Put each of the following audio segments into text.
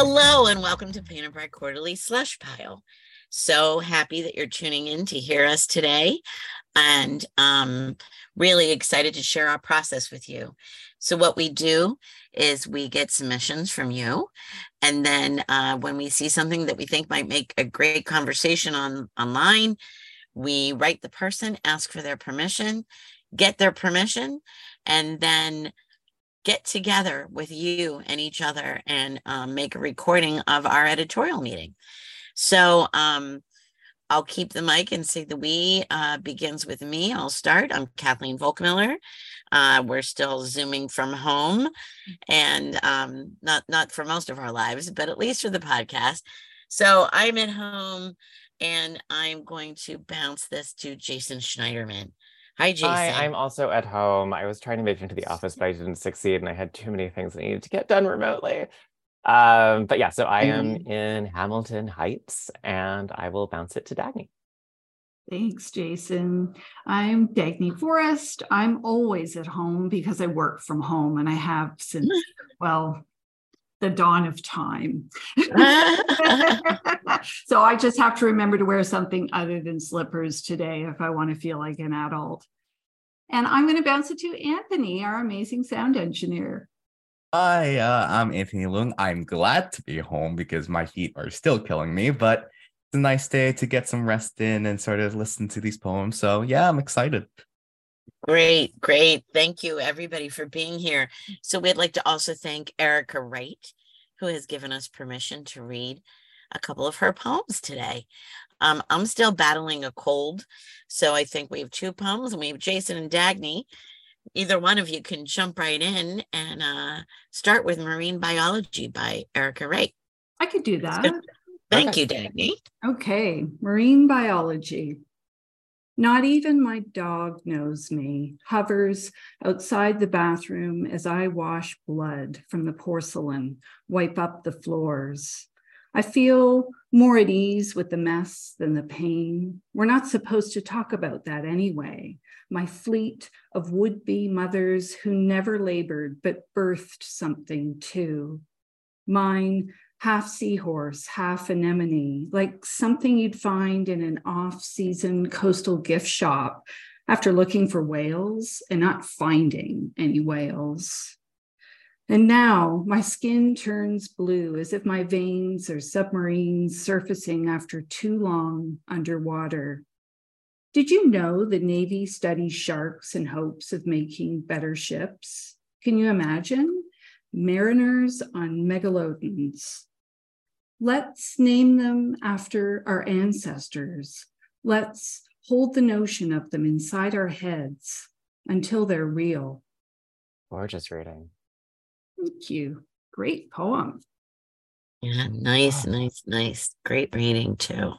Hello and welcome to Painted Bride Quarterly Slush Pile. So happy that you're tuning in to hear us today and um, really excited to share our process with you. So, what we do is we get submissions from you. And then uh, when we see something that we think might make a great conversation on online, we write the person, ask for their permission, get their permission, and then get together with you and each other and um, make a recording of our editorial meeting. So um, I'll keep the mic and say the we uh, begins with me. I'll start. I'm Kathleen Volk Miller. Uh, we're still zooming from home, and um, not not for most of our lives, but at least for the podcast. So I'm at home, and I'm going to bounce this to Jason Schneiderman. Hi, Jason. Hi, I'm also at home. I was trying to make it into the office, but I didn't succeed, and I had too many things I needed to get done remotely. Um, but yeah, so I am Mm-hmm. in Hamilton Heights, and I will bounce it to Dagne. Thanks, Jason. I'm Dagne Forrest. I'm always at home because I work from home and I have since, well, the dawn of time. so I just have to remember to wear something other than slippers today if I want to feel like an adult. And I'm going to bounce it to Anthony, our amazing sound engineer. Hi, uh, I'm Anthony Leung. I'm glad to be home because my feet are still killing me, but it's a nice day to get some rest in and sort of listen to these poems. So, yeah, I'm excited. Great, great. Thank you, everybody, for being here. So, we'd like to also thank Erica Wright, who has given us permission to read a couple of her poems today. Um, I'm still battling a cold, so I think we have two poems and we have Jason and Dagne. Either one of you can jump right in and uh, start with Marine Biology by Erica Wright. I could do that. Thank you, Dagne. Okay, marine biology. Not even my dog knows me, hovers outside the bathroom as I wash blood from the porcelain, wipe up the floors. I feel more at ease with the mess than the pain. We're not supposed to talk about that anyway. My fleet of would be mothers who never labored but birthed something too. Mine half seahorse, half anemone, like something you'd find in an off season coastal gift shop after looking for whales and not finding any whales. And now my skin turns blue as if my veins are submarines surfacing after too long underwater. Did you know the Navy studies sharks in hopes of making better ships? Can you imagine? Mariners on megalodons. Let's name them after our ancestors. Let's hold the notion of them inside our heads until they're real. Gorgeous reading. Thank you. Great poem. Yeah, nice, nice, nice. Great reading, too.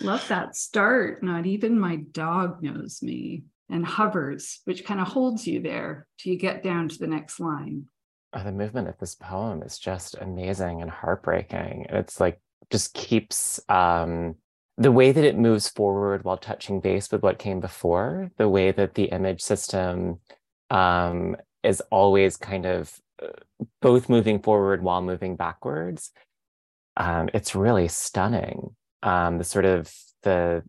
Love that start. Not even my dog knows me and hovers, which kind of holds you there till you get down to the next line. Oh, the movement of this poem is just amazing and heartbreaking. And It's like just keeps um, the way that it moves forward while touching base with what came before, the way that the image system um, is always kind of uh, both moving forward while moving backwards. Um, it's really stunning. Um, the sort of the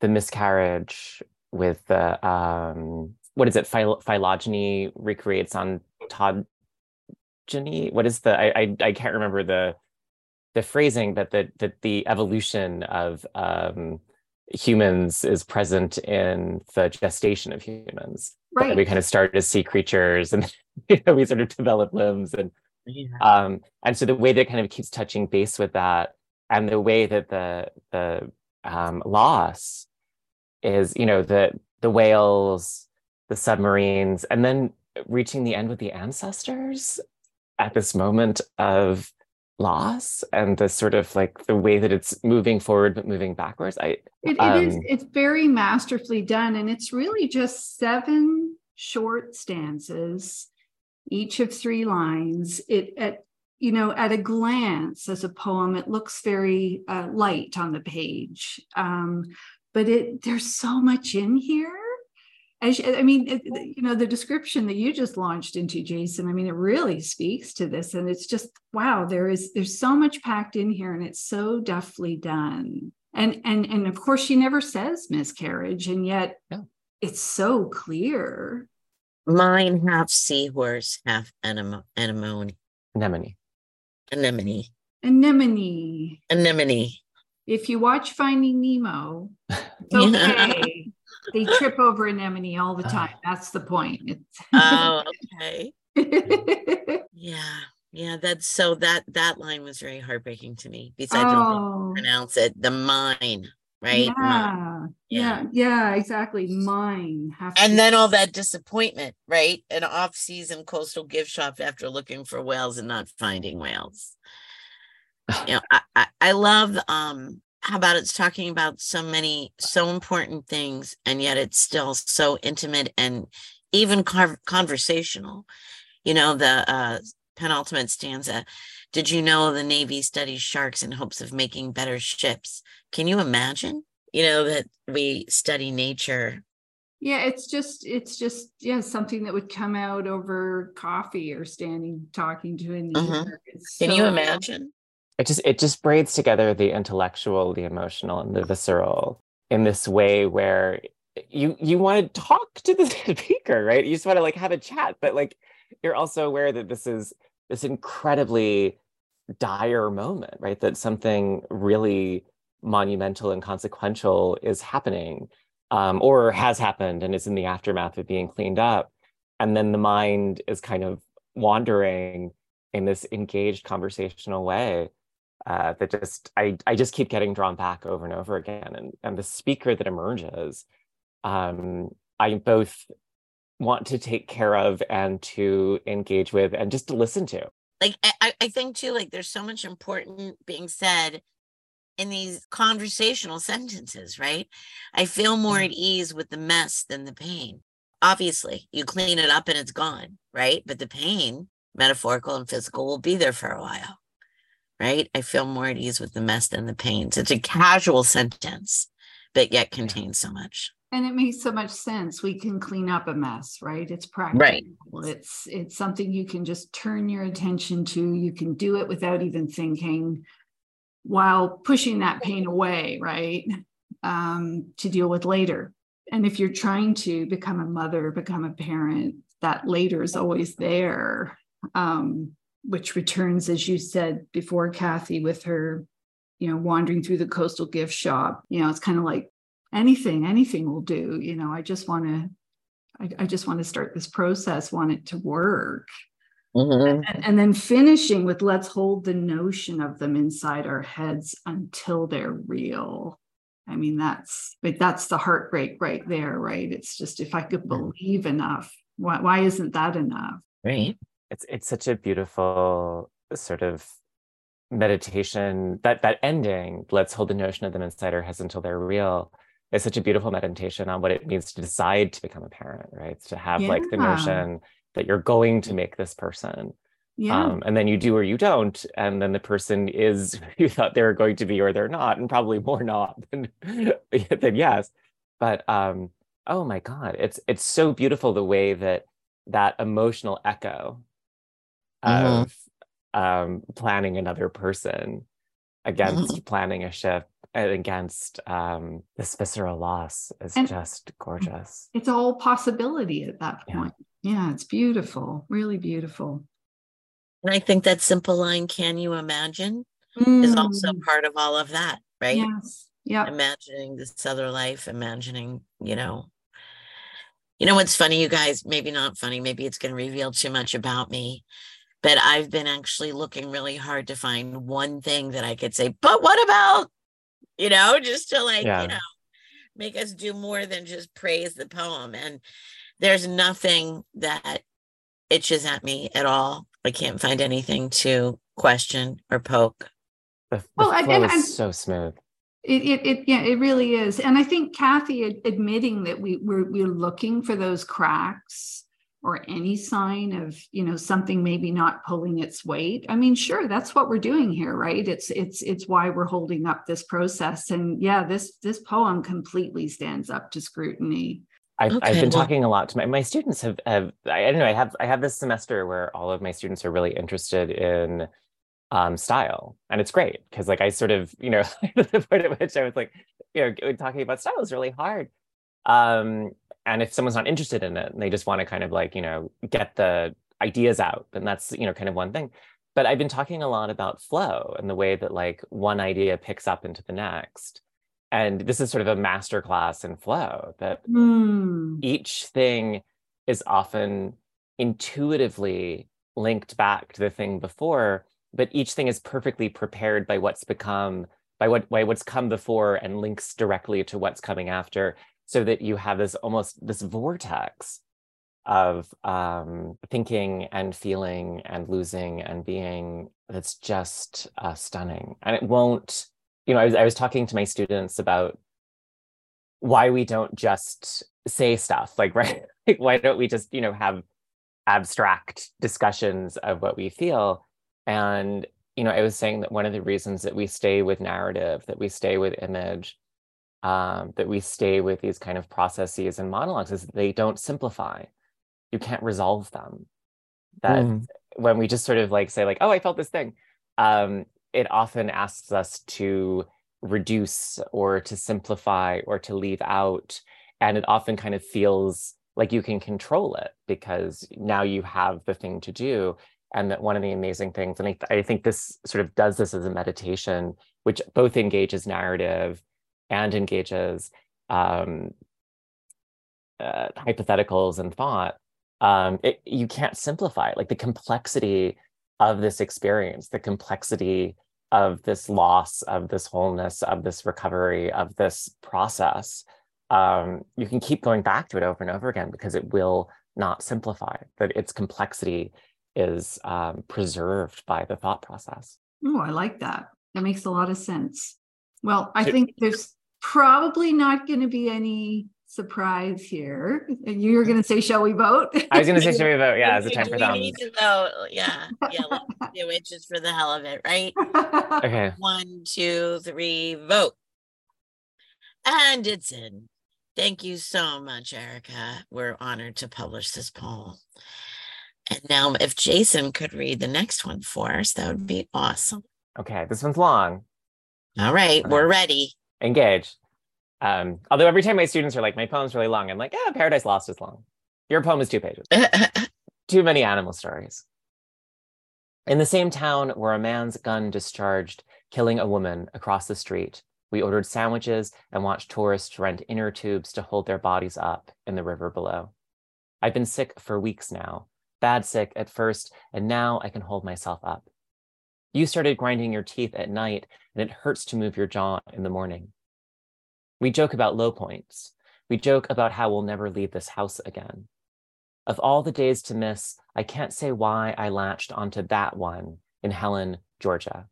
the miscarriage with the um, what is it? Phylogeny recreates on ontogeny. What is the? I, I I can't remember the the phrasing, but that that the evolution of um, humans is present in the gestation of humans. Right. We kind of start to see creatures, and you know, we sort of develop limbs, and Yeah. um, and so the way that kind of keeps touching base with that, and the way that the the um, loss is, you know, the the whales, the submarines, and then reaching the end with the ancestors at this moment of loss and the sort of like the way that it's moving forward but moving backwards. I It, it is, Um, it's very masterfully done. And it's really just seven short stanzas, each of three lines. It at you know, at a glance as a poem, it looks very uh, light on the page. Um, but it there's so much in here as I mean, it, you know, the description that you just launched into, Jason. I mean, it really speaks to this, and it's just wow. There is there's so much packed in here, and it's so deftly done. And and and of course, she never says miscarriage, and yet yeah. it's so clear. Mine half seahorse, half anemone. Anemone. Anemone. Anemone. Anemone. If you watch Finding Nemo, okay they trip over anemone all the time. That's the point. oh, okay. yeah. Yeah, that's so that that line was very heartbreaking to me. Besides, oh. pronounce it, the mine, right? Yeah, mine. yeah, yeah, exactly. Mine. and then all that disappointment, right? An off-season coastal gift shop after looking for whales and not finding whales. you know, I, I, I love um how about it's talking about so many so important things and yet it's still so intimate and even conversational. You know the uh, penultimate stanza did you know the navy studies sharks in hopes of making better ships? Can you imagine? You know that we study nature. Yeah it's just it's just yeah something that would come out over coffee or standing talking to an mm-hmm. can so, you imagine it just it just braids together the intellectual the emotional and the visceral in this way where you you want to talk to the speaker right? You just want to like have a chat but like you're also aware that this is this incredibly dire moment right? That something really monumental and consequential is happening um, or has happened and is in the aftermath of being cleaned up. And then the mind is kind of wandering in this engaged conversational way uh, that just I I just keep getting drawn back over and over again. And and the speaker that emerges, um, I both want to take care of and to engage with and just to listen to. Like I, I think too, like there's so much important being said in these conversational sentences, right? I feel more at ease with the mess than the pain. Obviously, you clean it up and it's gone, right? But the pain, metaphorical and physical, will be there for a while right? I feel more at ease with the mess than the pain. It's a casual sentence, but yet contains so much. And it makes so much sense. We can clean up a mess, right? It's practical. Right. It's it's something you can just turn your attention to. You can do it without even thinking, while pushing that pain away, right? Um, to deal with later. And if you're trying to become a mother, become a parent, that later is always there. Um, which returns, as you said before, Kathy, with her, you know, wandering through the coastal gift shop. You know, it's kind of like anything, anything will do. You know, I just want to, I, I, just want to start this process, want it to work. Mm-hmm. And, and then finishing with let's hold the notion of them inside our heads until they're real. I mean, that's but that's the heartbreak right there, right? It's just if I could believe enough, why, why isn't that enough? Right it's it's such a beautiful sort of meditation that that ending let's hold the notion of them inside our heads until they're real is such a beautiful meditation on what it means to decide to become a parent right it's to have yeah. like the notion that you're going to make this person yeah. Um, and then you do or you don't and then the person is who you thought they were going to be or they're not and probably more not than, than yes but um oh my god it's it's so beautiful the way that that emotional echo mm-hmm. of um, planning another person against mm-hmm. planning a ship and against um, this visceral loss is and just gorgeous. It's all possibility at that point. Yeah. yeah, it's beautiful, really beautiful. And I think that simple line, can you imagine, mm. is also mm. part of all of that, right? Yes. Yeah. Imagining this other life, imagining, you know, you know what's funny, you guys, maybe not funny, maybe it's going to reveal too much about me but I've been actually looking really hard to find one thing that I could say, but what about, you know, just to like, yeah. you know, make us do more than just praise the poem. And there's nothing that itches at me at all. I can't find anything to question or poke. The, the well, flow and, is so smooth. It, it, it, yeah, it really is. And I think Kathy admitting that we we're, we're looking for those cracks or any sign of you know something maybe not pulling its weight. I mean sure that's what we're doing here right? It's it's it's why we're holding up this process. And yeah this this poem completely stands up to scrutiny. I've, Okay, I've been well- talking a lot to my, my students have, have I, I don't know I have I have this semester where all of my students are really interested in um, style. And it's great because like I sort of you know the point at which I was like you know talking about style is really hard. Um, and if someone's not interested in it and they just want to kind of like you know get the ideas out then that's you know kind of one thing. But I've been talking a lot about flow and the way that like one idea picks up into the next. And this is sort of a master class in flow that Hmm. each thing is often intuitively linked back to the thing before but each thing is perfectly prepared by what's become by what by what's come before and links directly to what's coming after so that you have this almost this vortex of um, thinking and feeling and losing and being that's just uh, stunning. And it won't you know I was, I was talking to my students about why we don't just say stuff like right? Like why don't we just you know have abstract discussions of what we feel? And you know i was saying that one of the reasons that we stay with narrative that we stay with image um, that we stay with these kind of processes and monologues is they don't simplify. You can't resolve them. That mm. when we just sort of like say like oh i felt this thing um, it often asks us to reduce or to simplify or to leave out and it often kind of feels like you can control it because now you have the thing to do. And that one of the amazing things and I, I think this sort of does this as a meditation which both engages narrative and engages um, uh, hypotheticals and thought um, it, you can't simplify it like the complexity of this experience the complexity of this loss of this wholeness of this recovery of this process um, you can keep going back to it over and over again because it will not simplify that its complexity is um, preserved by the thought process Oh, I like that. That makes a lot of sense. Well, I So- think there's probably not going to be any surprise here. You're going to say, "Shall we vote?" i was going to say "Shall we vote yeah it's a time for we thumbs need to vote. Yeah, yeah, let's do it just for the hell of it, right? okay One, two, three, vote. And it's in. Thank you so much, Erica. We're honored to publish this poem. And now, if Jason could read the next one for us, that would be awesome. okay this one's long All right, Okay. we're ready. Engage. Um, although every time my students are like, my poem's really long, I'm like, yeah, Paradise Lost is long. Your poem is two pages. Too many animal stories. In the same town where a man's gun discharged, killing a woman across the street, we ordered sandwiches and watched tourists rent inner tubes to hold their bodies up in the river below. I've been sick for weeks now, bad sick at first, and now I can hold myself up. You started grinding your teeth at night, and it hurts to move your jaw in the morning. We joke about low points. We joke about how we'll never leave this house again. Of all the days to miss, I can't say why I latched onto that one in Helen, Georgia.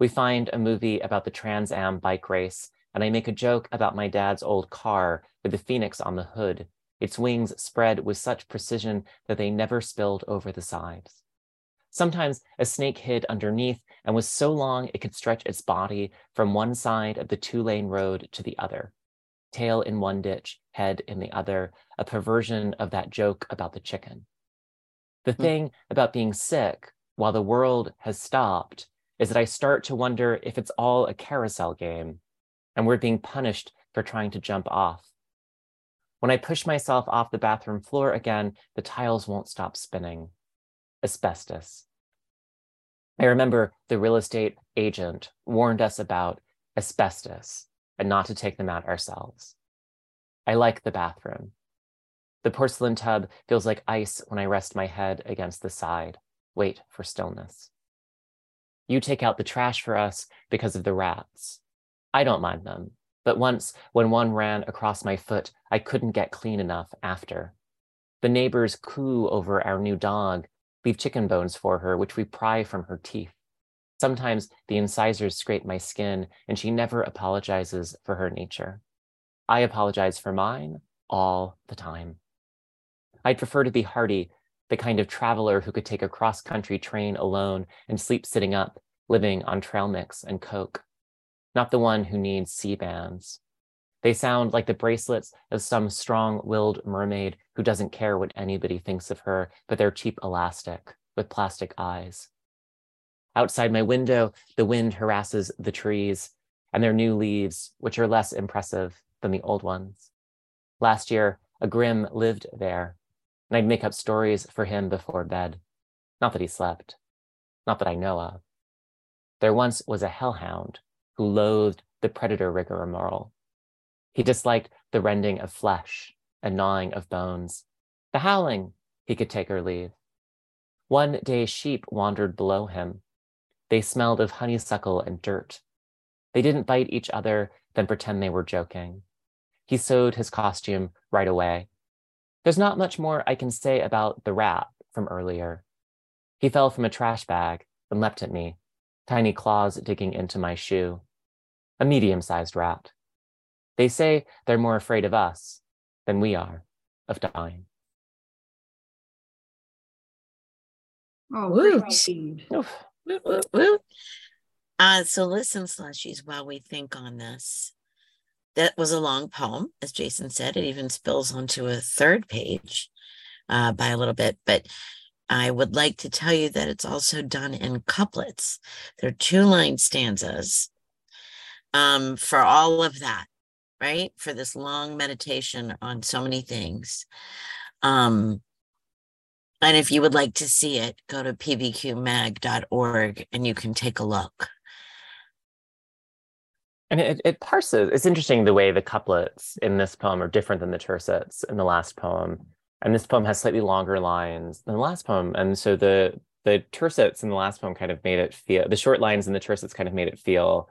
We find a movie about the Trans Am bike race, and I make a joke about my dad's old car with the phoenix on the hood, its wings spread with such precision that they never spilled over the sides. Sometimes a snake hid underneath and was so long it could stretch its body from one side of the two lane road to the other. Tail in one ditch, head in the other, a perversion of that joke about the chicken. The Hmm. thing about being sick while the world has stopped is that I start to wonder if it's all a carousel game and we're being punished for trying to jump off. When I push myself off the bathroom floor again, the tiles won't stop spinning. Asbestos. I remember the real estate agent warned us about asbestos and not to take them out ourselves. I like the bathroom. The porcelain tub feels like ice when I rest my head against the side, wait for stillness. You take out the trash for us because of the rats. I don't mind them, but once when one ran across my foot, I couldn't get clean enough after. The neighbors coo over our new dog, leave chicken bones for her, which we pry from her teeth. Sometimes the incisors scrape my skin, and she never apologizes for her nature. I apologize for mine all the time. I'd prefer to be hardy, the kind of traveler who could take a cross country train alone and sleep sitting up, living on trail mix and coke. Not the one who needs sea bands. They sound like the bracelets of some strong willed mermaid who doesn't care what anybody thinks of her, but they're cheap elastic with plastic eyes. Outside my window, the wind harasses the trees and their new leaves, which are less impressive than the old ones. Last year, a grim lived there, and I'd make up stories for him before bed. Not that he slept, not that I know of. There once was a hellhound who loathed the predator rigmarole. He disliked the rending of flesh and gnawing of bones. The howling, he could take or leave. One day sheep wandered below him. They smelled of honeysuckle and dirt. They didn't bite each other, then pretend they were joking. He sewed his costume right away. There's not much more I can say about the rat from earlier. He fell from a trash bag and leapt at me, tiny claws digging into my shoe. A medium sized rat. They say they're more afraid of us than we are of dying. Oh, Woot. indeed. Oof. Woo, woo, woo. Uh, so listen, slushies, while we think on this. That was a long poem, as Jason said. It even spills onto a third page uh, by a little bit, but I would like to tell you that it's also done in couplets. They're two line stanzas um, for all of that, right? For this long meditation on so many things. Um, and if you would like to see it, go to pbqmag.org and you can take a look. And it, it parses. It's interesting the way the couplets in this poem are different than the tercets in the last poem. And this poem has slightly longer lines than the last poem. And so the the tercets in the last poem kind of made it feel the short lines in the tercets kind of made it feel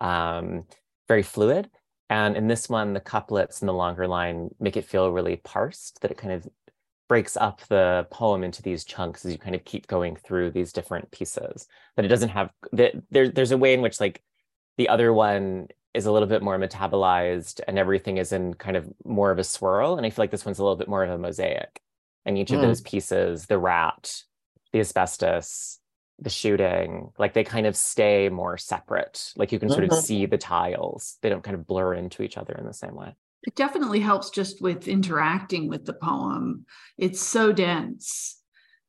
um, very fluid. And in this one, the couplets and the longer line make it feel really parsed, that it kind of breaks up the poem into these chunks as you kind of keep going through these different pieces. That it doesn't have that there, there's a way in which like the other one is a little bit more metabolized and everything is in kind of more of a swirl. And I feel like this one's a little bit more of a mosaic. And each of Mm. those pieces, the rat, the asbestos, the shooting, like they kind of stay more separate. Like you can sort of Mhm. see the tiles. They don't kind of blur into each other in the same way. It definitely helps just with interacting with the poem. It's so dense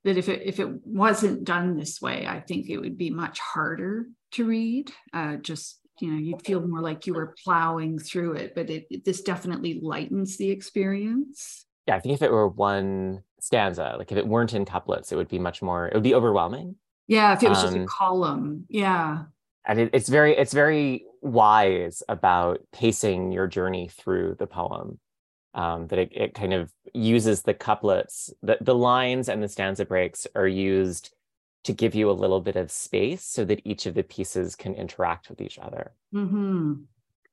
that if it if it wasn't done this way, I think it would be much harder to read. Uh, just you know, you'd feel more like you were plowing through it. But it, it- this definitely lightens the experience. Yeah, I think if it were one stanza, like if it weren't in couplets, it would be much more, it would be overwhelming. Yeah, if it was just a Um, column. Yeah. and it, it's very it's very wise about pacing your journey through the poem um, that it, it kind of uses the couplets the, the lines and the stanza breaks are used to give you a little bit of space so that each of the pieces can interact with each other hmm And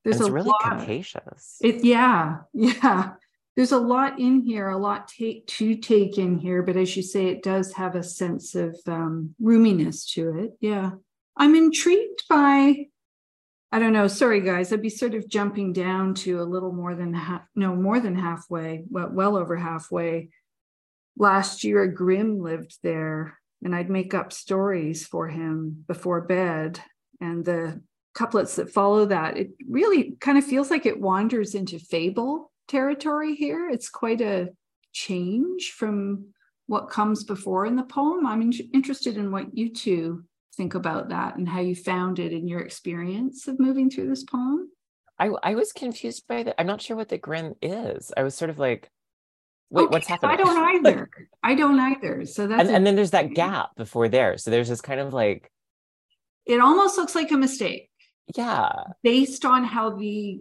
There's it's a really lot. capacious It yeah, yeah. There's a lot in here, a lot take to take in here, but as you say, it does have a sense of um, roominess to it. Yeah, I'm intrigued by. I don't know. Sorry, guys. I'd be sort of jumping down to a little more than half, no, more than halfway, well, well over halfway. Last year, a Grimm lived there, and I'd make up stories for him before bed. And the couplets that follow that, it really kind of feels like it wanders into fable territory here. It's quite a change from what comes before in the poem. I'm in- interested in what you two think about that and how you found it in your experience of moving through this poem. I, I was confused by that i'm not sure what the grin is i was sort of like wait what's happening I don't either. I don't either. So that's and, a- and then there's that gap before there so there's this kind of like it almost looks like a mistake yeah based on how the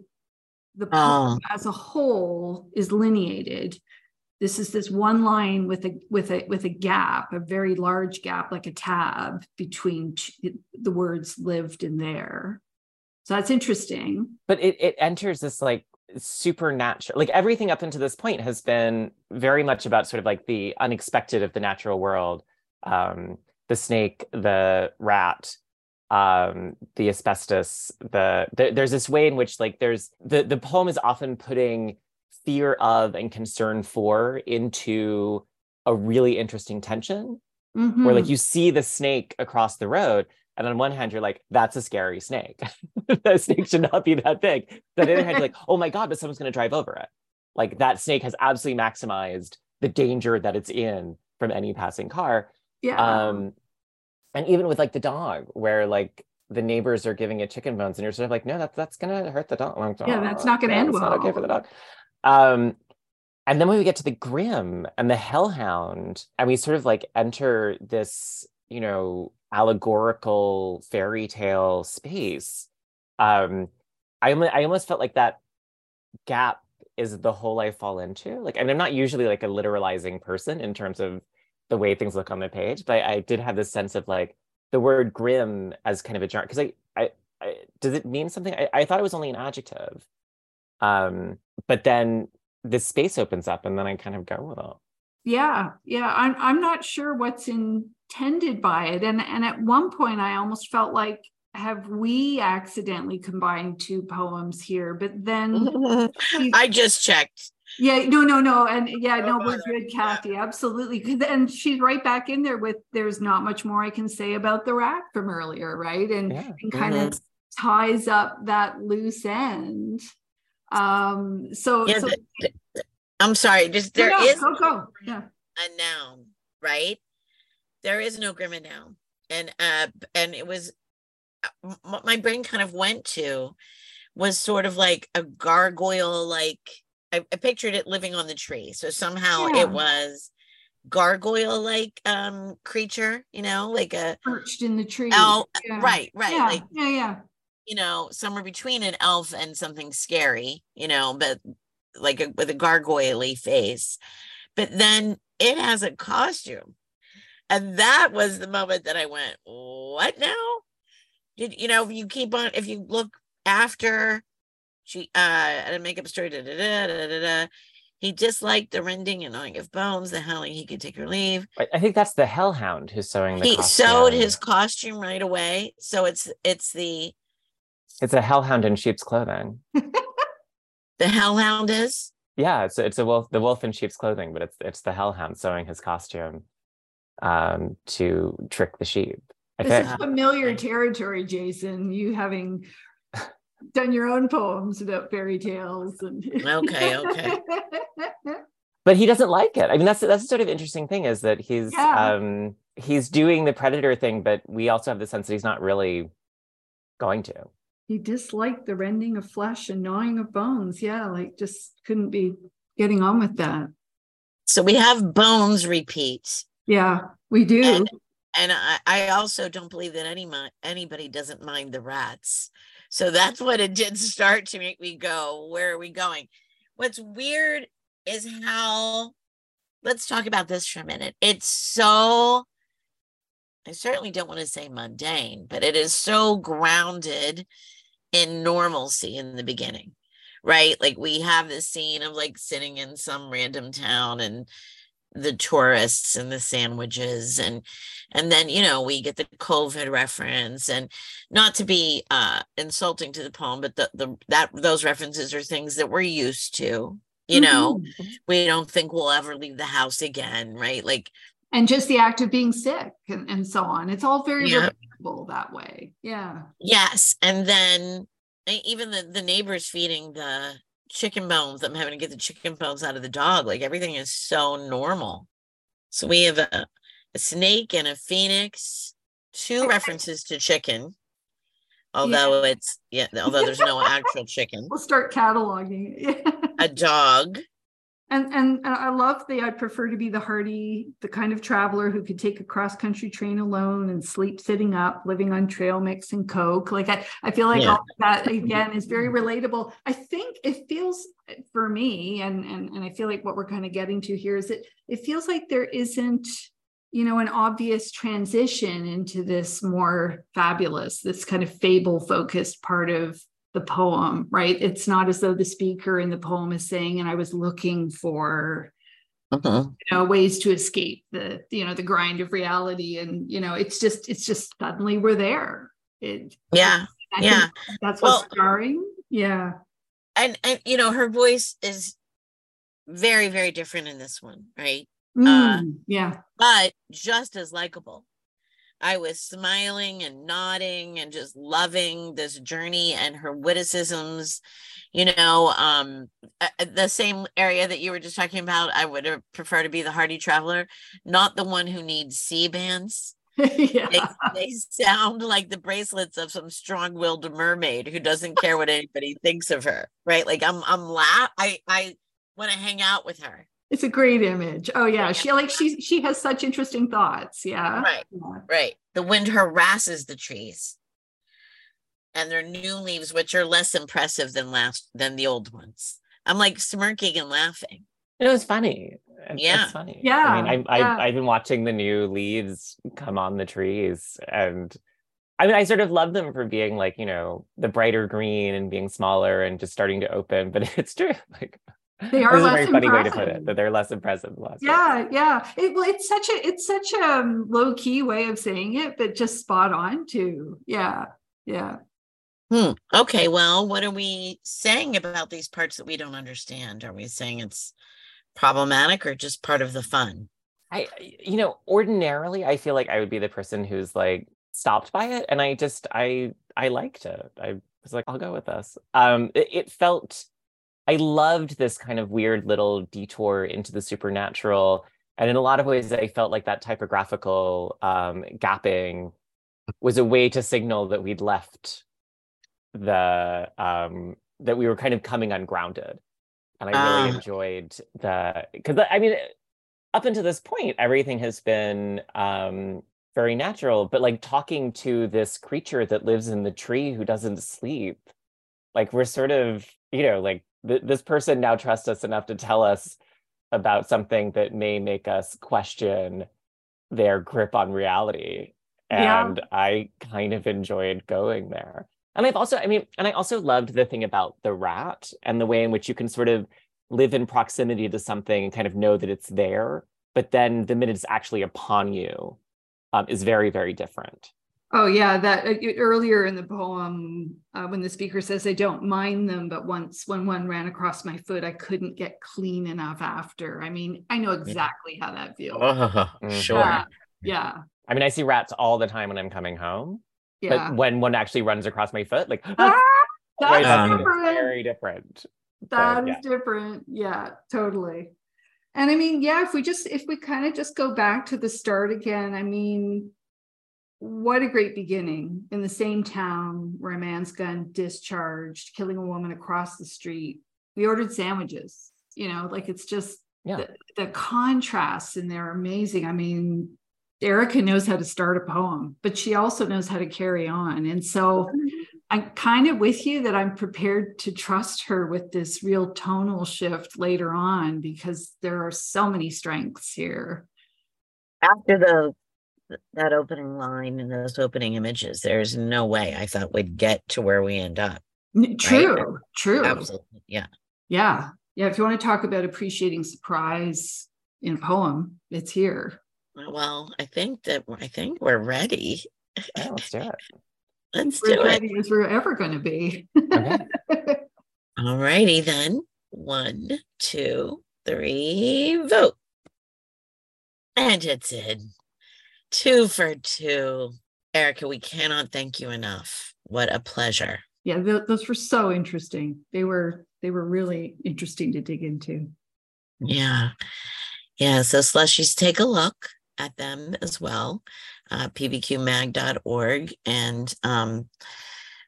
the poem as a whole is lineated. This is this one line with a with a with a gap a very large gap like a tab between the words lived and there. So that's interesting. But it, it enters this like supernatural like everything up until this point has been very much about sort of like the unexpected of the natural world. Um the snake the rat um the asbestos the, the there's this way in which like there's the the poem is often putting fear of and concern for into a really interesting tension where like Mhm. you see the snake across the road And on one hand, you're like, that's a scary snake. that snake should not be that big. But on the other hand, you're like, oh my God, but someone's going to drive over it. Like that snake has absolutely maximized the danger that it's in from any passing car. Yeah. Um, and even with like the dog, where like the neighbors are giving it chicken bones, and you're sort of like, no, that's that's gonna hurt the dog. Yeah, that's not gonna "Oh, end it's Not okay for the dog. Um, and then when we get to the grim and the hellhound, and we sort of like enter this, you know, allegorical fairy tale space. Um, I I almost felt like that gap is the hole I fall into. Like, and I'm not usually like a literalizing person in terms of the way things look on the page, but I, I did have this sense of like the word grim as kind of a genre because I, I, I does it mean something? I, I thought it was only an adjective, um, but then this space opens up, and then I kind of go with it. yeah yeah i'm i'm not sure what's intended by it and and at one point i almost felt like have we accidentally combined two poems here but then I just checked. Yeah no no no and yeah no we're good kathy absolutely and she's right back in there with there's not much more i can say about the rack from earlier right and, Yeah. and kind of ties up that loose end um so, Yeah, so the- the- I'm sorry. Just there no, is go go yeah a noun, right? There is no grim and noun, and uh, and it was uh, m- my brain kind of went to was sort of like a gargoyle, like I, I pictured it living on the tree. So somehow Yeah. it was gargoyle like um creature, you know, like a perched in the tree elf, Yeah. right, right, yeah, like yeah yeah you know, somewhere between an elf and something scary, you know, but like a, with a gargoyle face. But then it has a costume. And that was the moment that I went, what now? Did you know if you keep on if you look after she uh at a makeup store, da, da, da, da, da, da, he disliked the rending and gnawing of bones, the howling he could take or leave. I, I think that's the hellhound who's sewing the He costume. sewed his costume right away. So it's it's the It's a hellhound in sheep's clothing. the hellhound is. Yeah, it's it's a wolf, the wolf in sheep's clothing, but it's it's the hellhound sewing his costume um, to trick the sheep. I This think. is familiar territory, Jason. You having done your own poems about fairy tales and Okay, okay. but he doesn't like it. I mean, that's that's the sort of interesting thing is that he's Yeah. um, he's doing the predator thing, but we also have the sense that he's not really going to. he disliked the rending of flesh and gnawing of bones. Yeah, like just couldn't be getting on with that. So we have bones repeat. Yeah, we do. And- And I, I also don't believe that any anybody doesn't mind the rats. So that's what it did start to make me go, where are we going? What's weird is how let's talk about this for a minute. It's so I certainly don't want to say mundane, but it is so grounded in normalcy in the beginning, right? Like we have this scene of like sitting in some random town and the tourists and the sandwiches and and then you know we get the covid reference and not to be uh insulting to the poem but the, the that those references are things that we're used to you know Mhm. we don't think we'll ever leave the house again right like and just the act of being sick and, and so on. It's all very Yeah. relatable that way. Yeah. Yes, and then even the the neighbors feeding the chicken bones. I'm having to get the chicken bones out of the dog. Like everything is so normal. So we have a, a snake and a phoenix. Two references to chicken, although it's yeah, although there's no actual chicken. We'll start cataloging it. A dog. And, and and I love the I'd prefer to be the hardy, the kind of traveler who could take a cross country train alone and sleep sitting up, living on trail mix and coke. Like I, I feel like Yeah. all of that again is very relatable. I think it feels for me, and and and I feel like what we're kind of getting to here is that it feels like there isn't, you know, an obvious transition into this more fabulous, this kind of fable focused part of the poem, right? It's not as though the speaker in the poem is saying, and I was looking for, Mhm. you know, ways to escape the, you know, the grind of reality. And, you know, it's just, it's just suddenly we're there. It, Yeah, I yeah. that's what's Well- jarring. Yeah. and and you know her voice is very very different in this one, right? Uh, Mm, yeah. but just as likable. I was smiling and nodding and just loving this journey and her witticisms. You know, um, the same area that you were just talking about. I would prefer to be the hardy traveler, not the one who needs sea bands. yeah. they, they sound like the bracelets of some strong-willed mermaid who doesn't care what anybody thinks of her, right? Like I'm, I'm laugh. I, I want to hang out with her it's a great image. Oh yeah, she like she she has such interesting thoughts. Yeah. Right. Yeah. Right. The wind harasses the trees. And their new leaves, which are less impressive than last than the old ones. I'm like smirking and laughing. It was funny. Yeah. It's funny. Yeah. I mean, I, yeah. I, I've been watching the new leaves come on the trees and I mean, I sort of love them for being like, you know, the brighter green and being smaller and just starting to open, but it's true. Like they are This is a less very funny way to put impressive. it, that they're less impressive. than last year. Yeah, yeah. It, well, it's such a it's such a um, low key way of saying it, but just spot on too. Yeah, yeah. Hmm. Okay. Well, what are we saying about these parts that we don't understand? Are we saying it's problematic or just part of the fun? I, you know, ordinarily I feel like I would be the person who's like stopped by it, and I just I I liked it. I was like, I'll go with this. Um, it, it felt I loved this kind of weird little detour into the supernatural, and in a lot of ways, I felt like that typographical um, gapping was a way to signal that we'd left the um, that we were kind of coming ungrounded, and I really Ah. enjoyed the because I mean up until this point, everything has been um, very natural. But like talking to this creature that lives in the tree who doesn't sleep, like we're sort of, you know, like th- this person now trusts us enough to tell us about something that may make us question their grip on reality. Yeah. And I kind of enjoyed going there. And I've also, I mean, and I also loved the thing about the rat and the way in which you can sort of live in proximity to something and kind of know that it's there, but then the minute it's actually upon you um, is very, very different. Oh yeah, that uh, earlier in the poem, uh, when the speaker says, "I don't mind them," but once when one ran across my foot, I couldn't get clean enough after. I mean, I know exactly how that feels. Mhm. sure. Yeah, yeah, I mean, I see rats all the time when I'm coming home, yeah. but when one actually runs across my foot, like, Ah, right, that's that's Um, different. very different. That is yeah. different. Yeah, totally. And I mean, yeah, if we just if we kind of just go back to the start again, I mean, what a great beginning in the same town where a man's gun discharged, killing a woman across the street. We ordered sandwiches, you know, like it's just Yeah. the, the contrasts in there are amazing. I mean, Erica knows how to start a poem, but she also knows how to carry on. And so mm-hmm. I'm kind of with you that I'm prepared to trust her with this real tonal shift later on because there are so many strengths here. After the that opening line and those opening images, there's no way I thought we'd get to where we end up. N- True, true. Absolutely. Yeah. Yeah. Yeah. If you want to talk about appreciating surprise in a poem, it's here. Well, I think that I think we're ready. Yeah, let's do it. Let's We're do it. ready as we're ever going to be. Okay. All righty then. One, two, three, vote. And it's in. Two for two. Erica, we cannot thank you enough. What a pleasure. yeah, th- those were so interesting. They were they were really interesting to dig into. Yeah. Yeah. So slushies, take a look at them as well. Uh, pbqmag.org. And um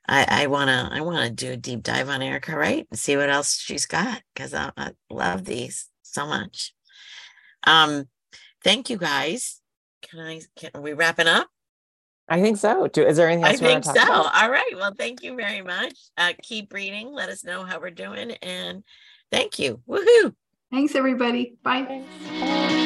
I, I wanna I wanna do a deep dive on Erica Wright? and see what else she's got because I, I love these so much. Um thank you guys. Can I can are we wrapping up? I think so. Do, is there anything I else you want think to so. talk about? All right. Well, thank you very much. Uh, keep reading. Let us know how we're doing. And thank you. Woohoo. Thanks, everybody. Bye. Thanks.